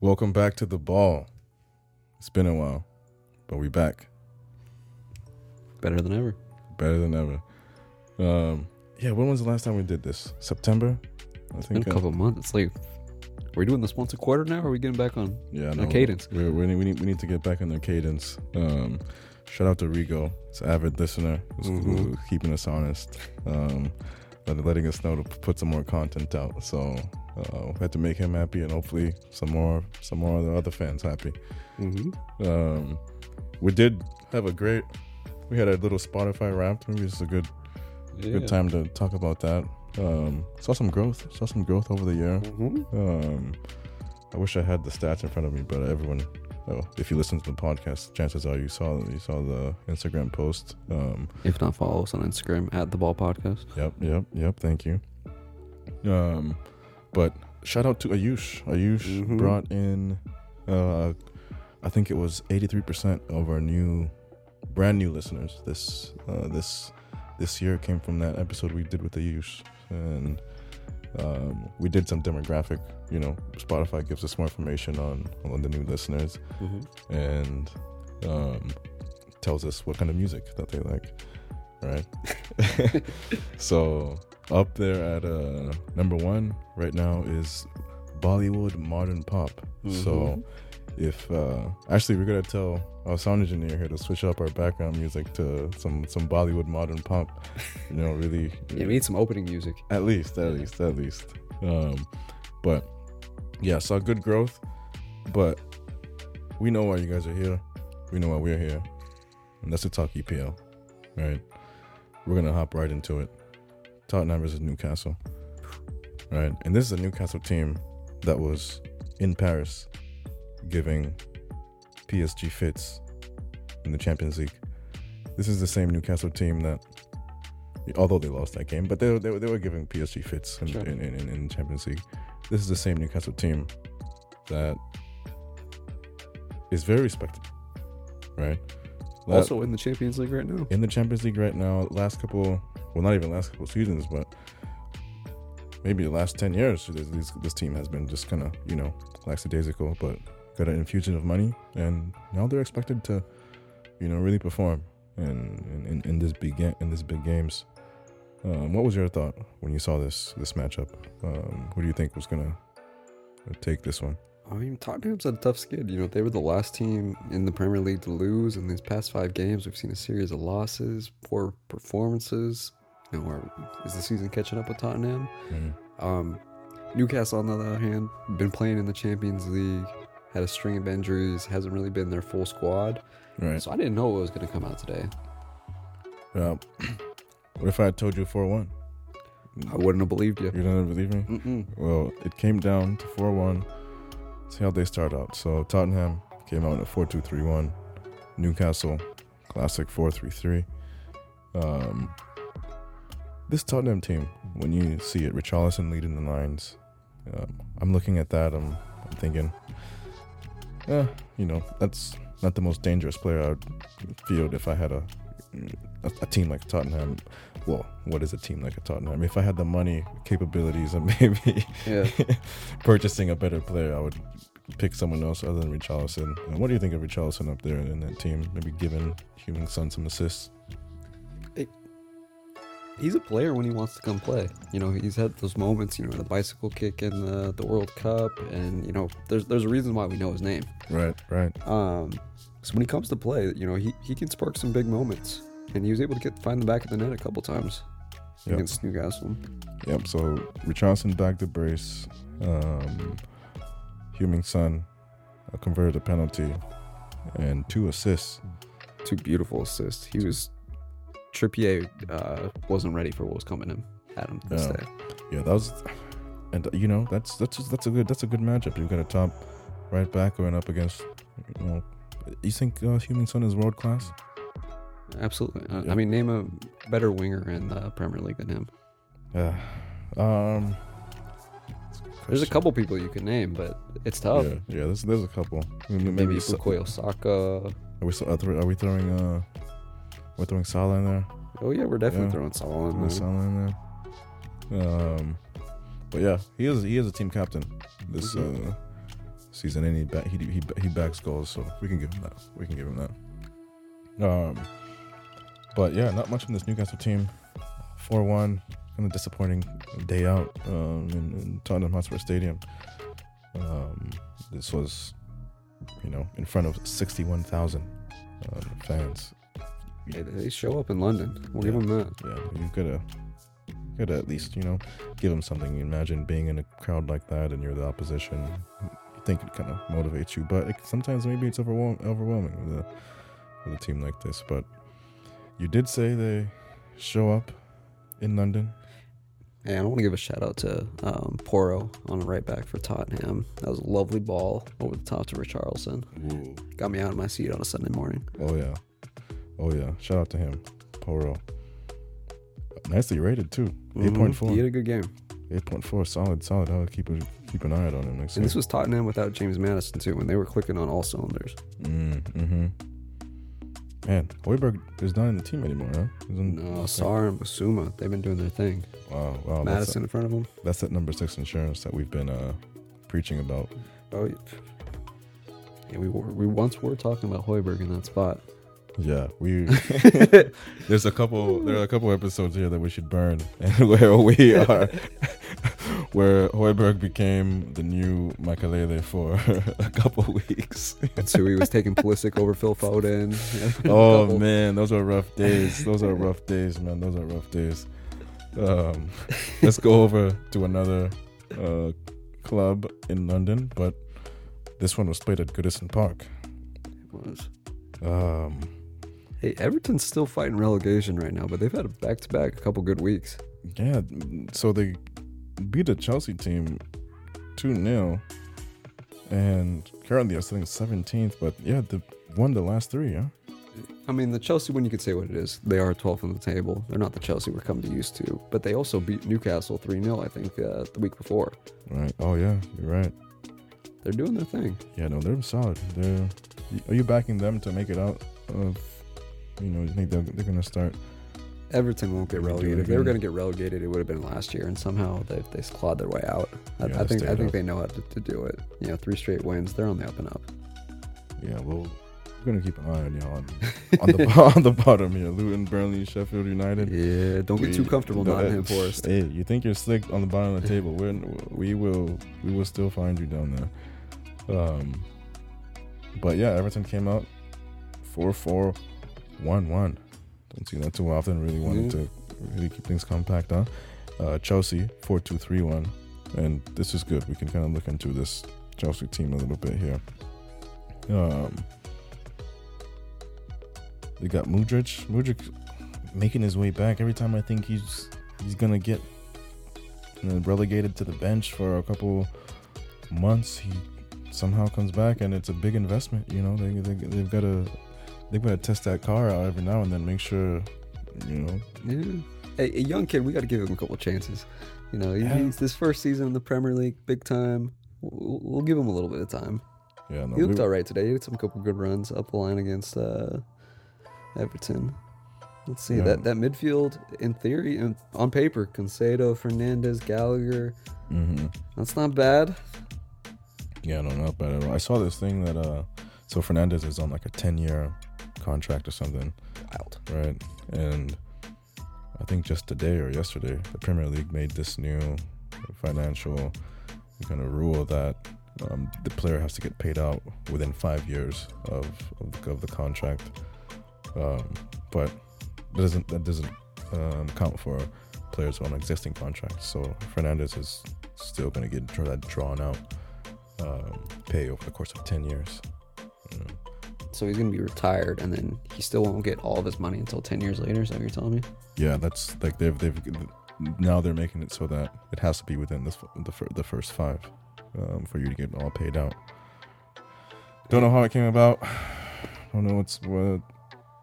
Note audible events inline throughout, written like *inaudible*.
Welcome back to the ball. It's been a while, but we're back Better than ever. better than ever. Um, yeah, when was the last time we did this? September, I It's been a uh, couple months. It's like, we're doing this once a quarter now? Or are we getting back on? yeah, no, cadence. We're, we we need we need to get back on the cadence. Um, shout out to Rigo, it's an avid listener who's, Mhm. who's keeping us honest, um, let- letting us know to put some more content out. So uh, we had to make him happy, and hopefully some more some more other other fans happy. Mm-hmm. Um, we did have a great. We had a little Spotify wrapped. Maybe it's a good good time to talk about that. Um, saw some growth. Saw some growth over the year. hmm Um, I wish I had the stats in front of me, but everyone, oh, if you listen to the podcast, chances are you saw you saw the Instagram post. Um, If not, follow us on Instagram at the Ball Podcast. yep, yep, yep. Thank you. Um, but shout out to Ayush. Ayush Mhm. brought in, uh, I think it was eighty three percent of our new, brand new listeners. This uh, this this year came from that episode we did with Ayush, and um, we did some demographic. You know, Spotify gives us more information on on the new listeners Mm-hmm. and um, tells us what kind of music that they like, right? *laughs* so up there at uh, number one right now is Bollywood modern pop. So Mhm. If uh, actually we're gonna tell our sound engineer here to switch up our background music to some some Bollywood modern pop, you know, really, *laughs* Yeah, we need some opening music. at least, at least, at least. Um, but yeah, saw good growth. But we know why you guys are here. We know why we're here, and that's to talk EPL. Right? We're gonna hop right into it. Tottenham versus Newcastle. Right, and this is a Newcastle team that was in Paris, giving PSG fits in the Champions League. This is the same Newcastle team that, although they lost that game, but they, they, they were giving PSG fits in, Sure. in, in, in, in Champions League. This is the same Newcastle team that is very respected, right? That- Also in the Champions League right now. in the Champions League right now, last couple, well, not even last couple seasons, but maybe the last 10 years, this, this, this team has been just kind of, you know, lackadaisical, but got an infusion of money, and now they're expected to, you know, really perform in, in, in this big ga- in this big games. Um, what was your thought when you saw this this matchup? Um, who do you think was gonna take this one? I mean, Tottenham's a tough skid. You know, they were the last team in the Premier League to lose. In these past five games, we've seen a series of losses, poor performances. You know, are, is the season catching up with Tottenham? Um, Newcastle, on the other hand, been playing in the Champions League, had a string of injuries, hasn't really been their full squad. Right. So I didn't know what was going to come out today. Well, *clears throat* what if I told you four one? I wouldn't have believed you. You don't believe me? Mm-mm. Well, it came down to 4 1. See how they start out. So Tottenham came out at 4 2 3 1. Newcastle, classic 4 3 3. Um, this Tottenham team, when you see it, Richarlison leading the lines, um, I'm looking at that. I'm, I'm thinking, yeah, you know, that's not the most dangerous player I would field if I had a, a, a team like Tottenham. Well, what is a team like a Tottenham? If I had the money, capabilities, and *laughs* maybe Yeah. purchasing a better player, I would pick someone else other than Richarlison. And what do you think of Richarlison up there in that team? Maybe giving Heung-min Son some assists. He's a player when he wants to come play. You know, he's had those moments, you know, the bicycle kick in the, the World Cup, and, you know, there's, there's a reason why we know his name. Right, right. Um, so when he comes to play, you know, he, he can spark some big moments. And he was able to get find the back of the net a couple times Yep. against Newcastle. Yep. So Richarlison bagged the brace. Um, Heung-min Son uh, converted a penalty and two assists. Two beautiful assists. He was Trippier uh, wasn't ready for what was coming him at him this Yeah. day. Yeah, that was, and you know that's that's just, that's a good that's a good matchup. You've got a top right back going up against, you know, you think uh, Heung-min Son is world class? Absolutely. Uh, Yeah. I mean, name a better winger in the Premier League than him. Yeah. Um. There's a couple people you can name, but it's tough. Yeah, yeah. There's there's a couple. Maybe, Maybe Bukayo Saka. Are we are we throwing uh we're throwing Salah in there? Oh yeah, we're definitely Yeah. throwing Salah in there. Salah in there. Um, but yeah, he is he is a team captain. This Mhm. uh season, and he he he he backs goals, so we can give him that. We can give him that. Um, but yeah, not much from this Newcastle team. Four one, kind of disappointing day out um, in, in Tottenham Hotspur Stadium. Um, this was, you know, in front of sixty one thousand um, fans. Hey, they show up in London. We'll give them that. Yeah, you gotta, you gotta at least you know give them something. Imagine being in a crowd like that and you're the opposition. You think it kind of motivates you, but it, sometimes maybe it's overwhelm- overwhelming with a with a team like this. But you did say they show up in London. Hey, I want to give a shout out to um, Porro on the right back for Tottenham. That was a lovely ball over the top to Richarlison. Got me out of my seat on a Sunday morning. Oh yeah, oh yeah. Shout out to him, Porro. Nicely rated too. Eight point four. Mm-hmm. He had a good game. Eight point four. Solid, solid. I'll keep a, keep an eye out on him next And this was Tottenham without James Maddison too, when they were clicking on all cylinders. Mm, mm-hmm. Man, Hojbjerg is not in the team anymore, huh? He's in- No, Sarr and Bissouma, they've been doing their thing. Wow, wow. Maddison in front of him. that's that number six insurance that we've been uh, preaching about. Oh, yeah. Yeah, we were, we once were talking about Hojbjerg in that spot. Yeah, we. *laughs* there's a couple. There are a couple episodes here that we should burn, *laughs* and where we are, *laughs* where Hojbjerg became the new Makelele for a couple weeks. So he was taking Pulisic over Phil Foden. oh man, those are rough days. Those are rough days, man. Those are rough days. Um, let's go over to another uh, club in London, but this one was played at Goodison Park. It was. Um, Hey, Everton's still fighting relegation right now, but they've had a back-to-back, a couple good weeks. yeah, so they beat a Chelsea team two 0 and currently are sitting seventeenth. But yeah, they won the last three. Huh? I mean, the Chelsea one, you could say what it is. They are 12th on the table. They're not the Chelsea we're coming to used to, but they also beat Newcastle 3 0, I think, uh, the week before. Right. Oh yeah, you're right. They're doing their thing. Yeah, no, they're solid. They're. Are you backing them to make it out of? You know, you think they're, they're gonna start? Everton won't get relegated. If they were going to get relegated, it would have been last year, and somehow they they clawed their way out. I, Yeah, I think I think up. they know how to, to do it. You know, three straight wins. They're on the up and up. Yeah, well, we're gonna keep an eye on y'all on, *laughs* on the on the bottom here. Luton, Burnley, Sheffield United. Yeah, don't get too comfortable, no, Nottingham Forest. Hey, you think you're slick on the bottom of the table? We're, we will we will still find you down there. Um, but yeah, Everton came out 4-4, 1-1. Don't see that too often. Really wanted Yeah. to really keep things compact, huh? Uh, Chelsea 4-2-3-1, and this is good. We can kind of look into this Chelsea team a little bit here. Um, they got Mudryk. Mudryk making his way back. Every time I think he's he's gonna get you know, relegated to the bench for a couple months, he somehow comes back, and it's a big investment. You know, they, they they've got to they've got to test that car out every now and then, make sure you know. Yeah. Hey, a young kid, we got to give him a couple chances. You know, Yeah. he's this first season in the Premier League, big time. We'll, we'll give him a little bit of time. Yeah, no, He looked we- all right today. He had some couple good runs up the line against uh, Everton. Let's see Yeah. that that midfield in theory and on paper, Caicedo, Fernandez, Gallagher. Mhm. That's not bad. Yeah, no, not bad at all. I saw this thing that uh, so Fernandez is on like a ten year contract or something. Wild. right? And I think just today or yesterday, the Premier League made this new financial kind of rule that um, the player has to get paid out within five years of of the, of the contract. Um, but that doesn't that doesn't um, count for players on existing contracts. So Fernandez is still going to get that drawn out um, pay over the course of ten years. You know. So he's gonna be retired, and then he still won't get all of his money until ten years later. So you're telling me? Yeah, that's like they've they've now they're making it so that it has to be within this the the first five um, for you to get all paid out. Don't know how it came about. *sighs* Don't know what's what.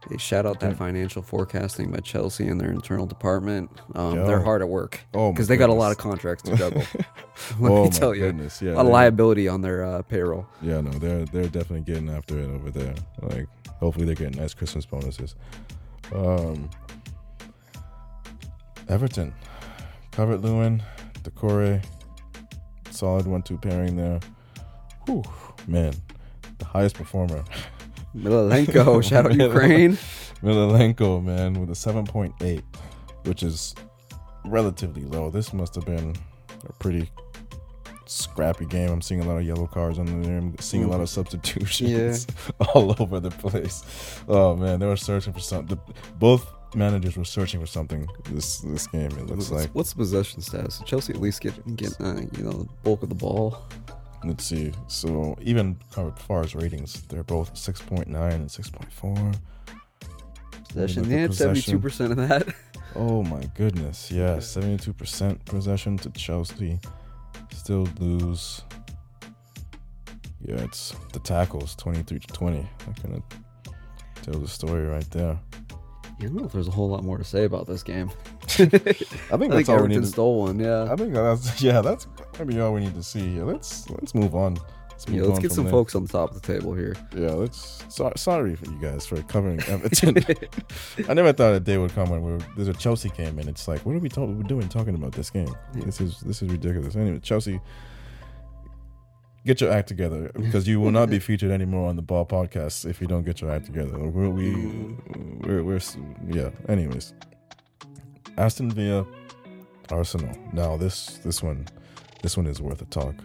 Hey, shout out that financial forecasting by Chelsea and their internal department. Um, they're hard at work Oh, because they got a lot of contracts to juggle. *laughs* *laughs* Let oh me tell you, goodness, yeah, a lot liability on their uh, payroll. Yeah, no, they're they're definitely getting after it over there. Like, hopefully they're getting nice Christmas bonuses. Um, Everton, Calvert Lewin, Doucouré, solid one-two pairing there. Whew. man, the highest performer. *laughs* Mykolenko, *laughs* shout out Ukraine. Mykolenko, man, with a 7.8, which is relatively low. This must have been a pretty scrappy game. I'm seeing a lot of yellow cards on there. I'm seeing a lot of substitutions *laughs* all over the place. Oh man, they were searching for something. Both managers were searching for something this this game. It looks what's, like. What's the possession status? Chelsea at least get get uh, you know the bulk of the ball. Let's see. So even as far as ratings, they're both 6.9 and 6.4. Possession, yeah, possession. seventy-two percent of that. *laughs* Oh my goodness. Yeah, 72% possession to Chelsea. Still lose. Yeah, it's the tackles 23 to 20. That kind of tells the story right there. I don't know if there's a whole lot more to say about this game. *laughs* I think *laughs* I that's think all we need to stole one. Yeah. I think that's yeah, that's maybe all we need to see here. Let's let's move on. Let's, Yeah, let's on get some there. folks on the top of the table here. Yeah, let's. So, sorry for you guys for covering Everton. *laughs* I never thought a day would come when we're, there's a Chelsea game and it's like, what are we, talk, we're doing talking about this game? Yeah. This is this is ridiculous. Anyway, Chelsea, get your act together because you will not be *laughs* featured anymore on the Ball Podcast if you don't get your act together. We're, we we're, we're yeah. Anyways, Aston Villa, Arsenal. Now this this one this one is worth a talk.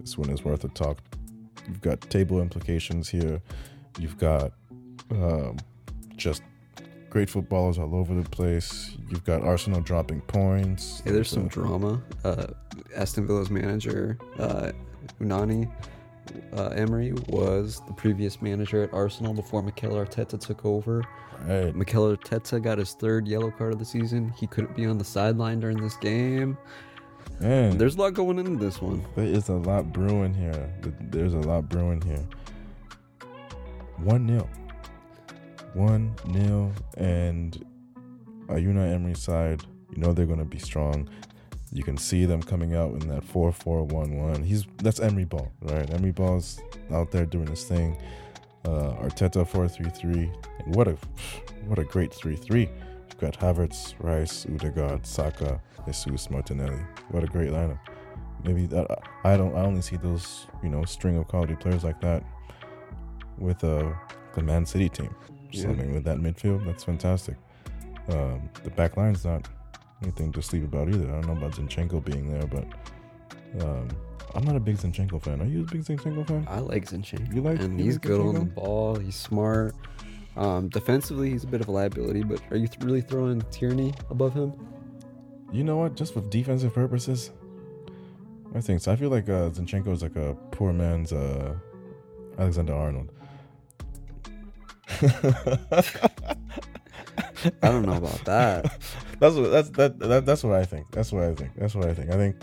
This one is worth a talk. You've got table implications here. You've got um, just great footballers all over the place. You've got Arsenal dropping points. Yeah, there's some Uh, drama. Uh, Aston Villa's manager, uh, Unai uh, Emery, was the previous manager at Arsenal before Mikel Arteta took over. right. Mikel Arteta got his third yellow card of the season. He couldn't be on the sideline during this game. Man, There's a lot going into this one. there is a lot brewing here. There's a lot brewing here. One 0 One 0 and a Unai Emery side. You know they're going to be strong. You can see them coming out in that 4-4-1-1. He's that's Emery ball, right? Emery ball's out there doing his thing. Uh, Arteta 4-3-3, and what a what a great 3-3. You've got Havertz, Rice, Odegaard, Saka, Jesus Martinelli. What a great lineup. Maybe that I don't I only see those you know string of quality players like that with uh, the Man City team. Yeah. Something with that midfield, that's fantastic. Um, the back line's not anything to sleep about either. I don't know about Zinchenko being there, but um, I'm not a big Zinchenko fan. Are you a big Zinchenko fan? I like Zinchenko. You like- and you he's like good on the ball. He's smart. Um, defensively, he's a bit of a liability, but are you th- really throwing Tierney above him? You know what? Just for defensive purposes, I think so. I feel like uh, Zinchenko is like a poor man's uh, Alexander Arnold. I don't know about that. *laughs* That's what that's that, that that's what I think. That's what I think. That's what I think. I think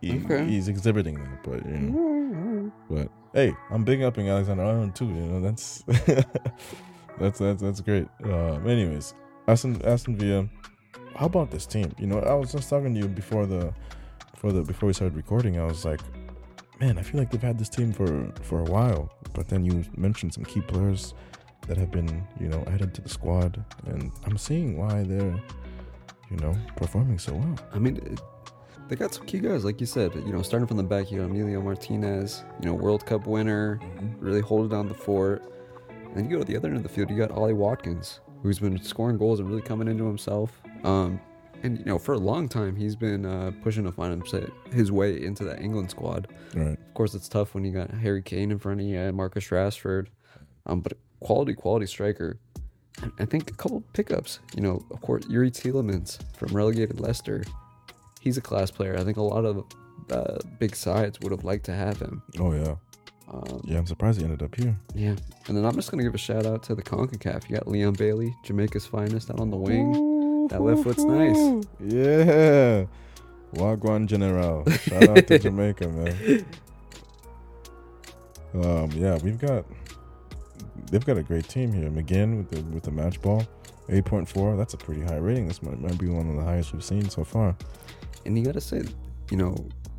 he, Okay. he's exhibiting that, but you know, but hey, I'm big upping Alexander Arnold too. You know, that's *laughs* that's that's that's great. Um, anyways, Aston Aston Villa. How about this team? You know, I was just talking to you before the before the before we started recording. I was like, man, I feel like they've had this team for for a while. But then you mentioned some key players that have been, you know, added to the squad, and I'm seeing why they're, you know, performing so well. I mean, it- they got some key guys, like you said. You know, starting from the back, you got Emilio Martinez, you know, World Cup winner, mm-hmm. really holding down the fort. And you go to the other end of the field, you got Ollie Watkins, who's been scoring goals and really coming into himself. Um, and you know, for a long time, he's been uh, pushing to find his way into that England squad. Right. Of course, it's tough when you got Harry Kane in front of you and Marcus Rashford, um, but quality, quality striker. I think a couple pickups. You know, of course, Yuri Tielemans from relegated Leicester. He's a class player. I think a lot of uh, big sides would have liked to have him. Oh yeah. Um, Yeah, I'm surprised he ended up here. yeah. And then I'm just gonna give a shout out to the Concacaf. You got Leon Bailey, Jamaica's finest, out on the wing. That left foot's nice. Yeah. Wagwan General. Shout out to Jamaica, man. Um, yeah, we've got they've got a great team here. McGinn with the with the match ball. 8.4. That's a pretty high rating. This might, might be one of the highest we've seen so far. And you gotta say, you know,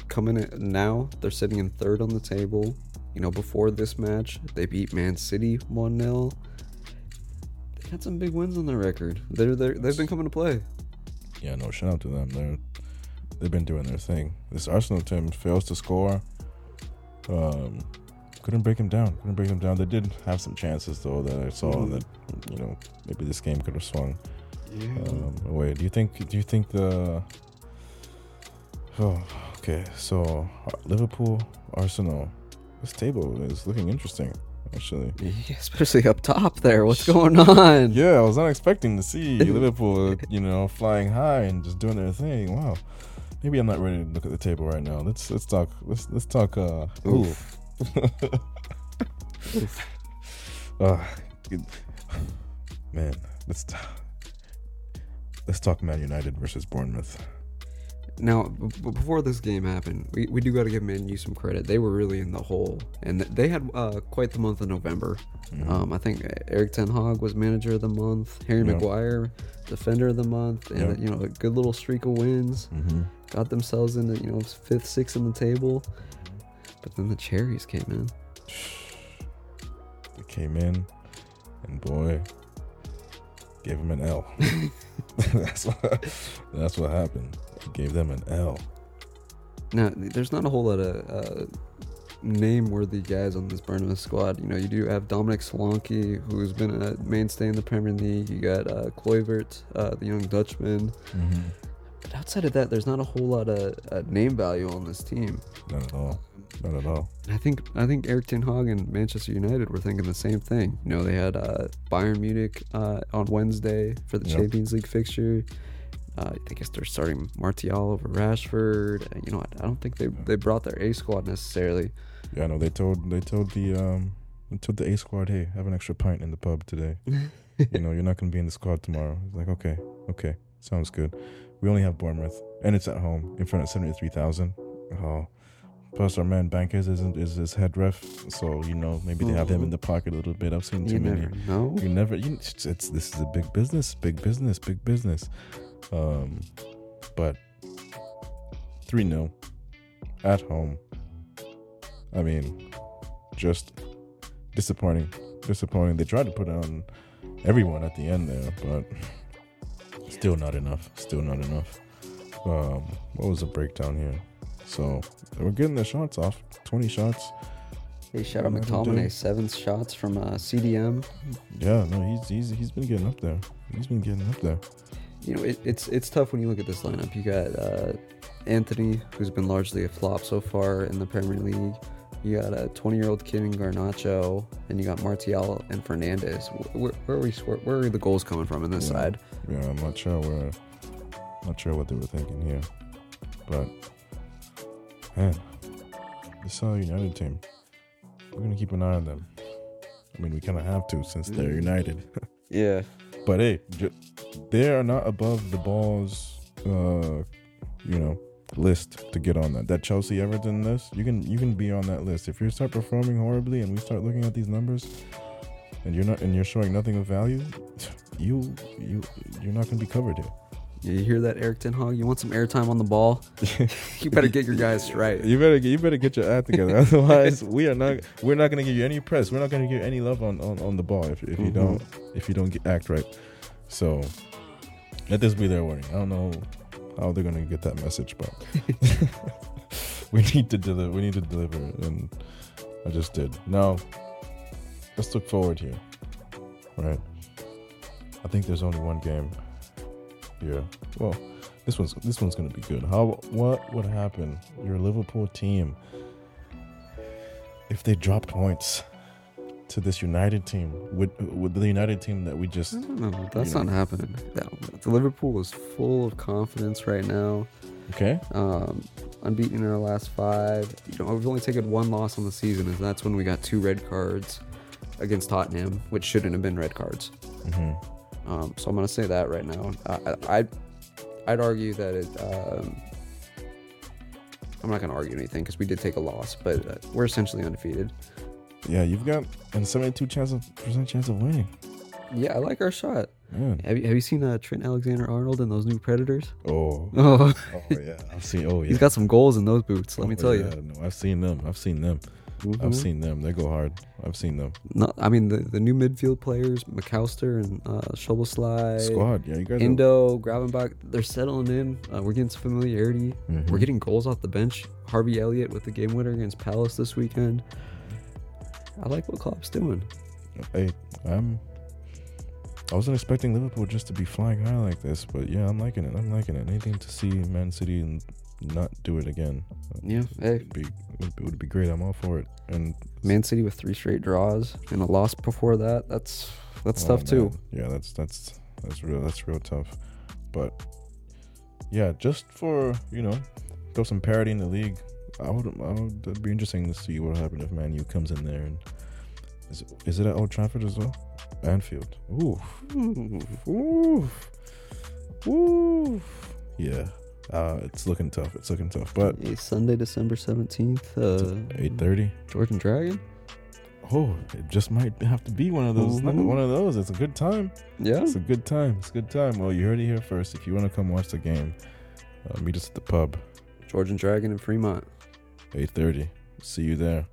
coming in now, they're sitting in third on the table. You know, before this match, they beat Man City 1 0. Got some big wins on their record. They're, they're, they've been coming to play. Yeah, no, shout out to them. They're they've been doing their thing. This Arsenal team fails to score. Um, couldn't break them down. Couldn't break them down. They did have some chances though that I saw Mhm. that you know maybe this game could have swung Yeah. um, away. Do you think? Do you think the? *sighs* Oh, okay. So uh, Liverpool, Arsenal. This table is looking interesting, actually. Especially up top there. What's *laughs* going on? Yeah, I was not expecting to see *laughs* Liverpool, you know, flying high and just doing their thing. Wow. Maybe I'm not ready to look at the table right now. Let's let's talk. Let's let's talk. Uh, ooh. Oof. *laughs* uh, man, let's t- let's talk Man United versus Bournemouth. Now, b- before this game happened, we, we do got to give Man U some credit. They were really in the hole, and th- they had uh, quite the month of November. Mhm. Um, I think Erik Ten Hag was manager of the month, Harry Yeah. Maguire, defender of the month, and Yeah. you know a good little streak of wins. Mhm. Got themselves into you know fifth, sixth in the table, but then the cherries came in. They came in, and boy, gave him an L. *laughs* *laughs* that's what that's what happened. Gave them an L. Now, there's not a whole lot of uh, name-worthy guys on this Bournemouth squad. You know, you do have Dominic Solanke, who's been a mainstay in the Premier League. You got uh, Kluivert, uh, the young Dutchman. Mm-hmm. But outside of that, there's not a whole lot of uh, name value on this team. Not at all. Not at all. I think I think Erik Ten Hag and Manchester United were thinking the same thing. You know, they had uh, Bayern Munich uh, on Wednesday for the Yep. Champions League fixture. Uh, I guess they're starting Martial over Rashford. Uh, You know, I, I don't think they they brought their A squad necessarily. Yeah, no, they told they told the um they told the A squad, hey, have an extra pint in the pub today. *laughs* you know, you're not gonna be in the squad tomorrow. It's like, okay, okay, sounds good. We only have Bournemouth, and it's at home in front of seventy three thousand. Oh, plus our man Bankes isn't is his head ref, so you know maybe they have him in the pocket a little bit. I've seen too you many. never know. You never. You, it's, it's this is a big business, big business, big business. Um, but three 0 at home. I mean, just disappointing, disappointing. They tried to put on everyone at the end there, but still not enough. Still not enough. Um, what was the breakdown here? So they were getting their shots off. Twenty shots. Hey, shout out. McTominay, seven shots from uh, CDM. Yeah, no, he's he's he's been getting up there. He's been getting up there. You know, it, it's it's tough when you look at this lineup. You got uh, Antony, who's been largely a flop so far in the Premier League. You got a 20 year old kid in Garnacho, and you got Martial and Fernandez. Where, where are we? Where, are the goals coming from in this Yeah. side? Yeah, I'm not sure where, not sure what they were thinking here, but man, this uh, United team, we're gonna keep an eye on them. I mean, we kind of have to since they're Mm. United. *laughs* Yeah. But hey, they are not above the balls, uh, you know, list to get on that. That Chelsea Everton list, you can you can be on that list if you start performing horribly and we start looking at these numbers, and you're not and you're showing nothing of value. You you you're not gonna be covered here. You hear that, Erik Ten Hag? You want some airtime on the ball? *laughs* you better get your guys straight. You better get you better get your act together. *laughs* Otherwise, we are not we're not gonna give you any press. We're not gonna give you any love on, on, on the ball if, if you Mhm. don't if you don't get, act right. So let this be their warning. I don't know how they're gonna get that message, but *laughs* we need to deliver. We need to deliver, and I just did. Now let's look forward here. Right. I think there's only one game here. Well, this one's this one's gonna be good. How what would happen? Your Liverpool team if they dropped points to this United team with with the United team that we just No, that's You not happening. No, the Liverpool is full of confidence right now. okay. Um, unbeaten in our last five. You know, we've only taken one loss on the season, and that's when we got two red cards against Tottenham, which shouldn't have been red cards. hmm Um, so I'm gonna say that right now. I, I, I'd, I'd argue that it. Um, I'm not gonna argue anything because we did take a loss, but uh, we're essentially undefeated. Yeah, you've got a 72 chance of percent chance of winning. Yeah, I like our shot. Man. Have you have you seen uh, Trent Alexander Arnold and those new Predators? Oh, *laughs* Oh, oh yeah. I've seen. Oh yeah. he's got some goals in those boots. Let me Oh, tell yeah, you. No, I've seen them. I've seen them. I've Mhm. seen them. They go hard. I've seen them. No, I mean the, the new midfield players, Mac Allister and uh, Squad. Yeah, you guys. Endo, Gravenberch, they're settling in. Uh, we're getting some familiarity. Mhm. We're getting goals off the bench. Harvey Elliott with the game winner against Palace this weekend. I like what Klopp's doing. Hey, I'm. I wasn't expecting Liverpool just to be flying high like this, but yeah, I'm liking it. I'm liking it. Anything to see Man City and not do it again. Yeah, hey, Would be would, would be great. I'm all for it. And Man City with three straight draws and a loss before that. That's that's oh, tough too. Yeah, that's that's that's real. That's real tough. But yeah, just for you know, throw some parity in the league. I would. I would it'd be interesting to see what happened if Man U comes in there and is it, is it at Old Trafford as well? Anfield. Ooh. Oof. Oof. Yeah. Uh, it's looking tough. It's looking tough. But Hey, Sunday, December seventeenth. Uh, eight thirty. George and Dragon. Oh, it just might have to be one of those. Mhm. One of those. It's a good time. Yeah. It's a good time. It's a good time. Well, you heard it here first. If you want to come watch the game, uh, meet us at the pub. George and Dragon in Fremont. Eight thirty. See you there.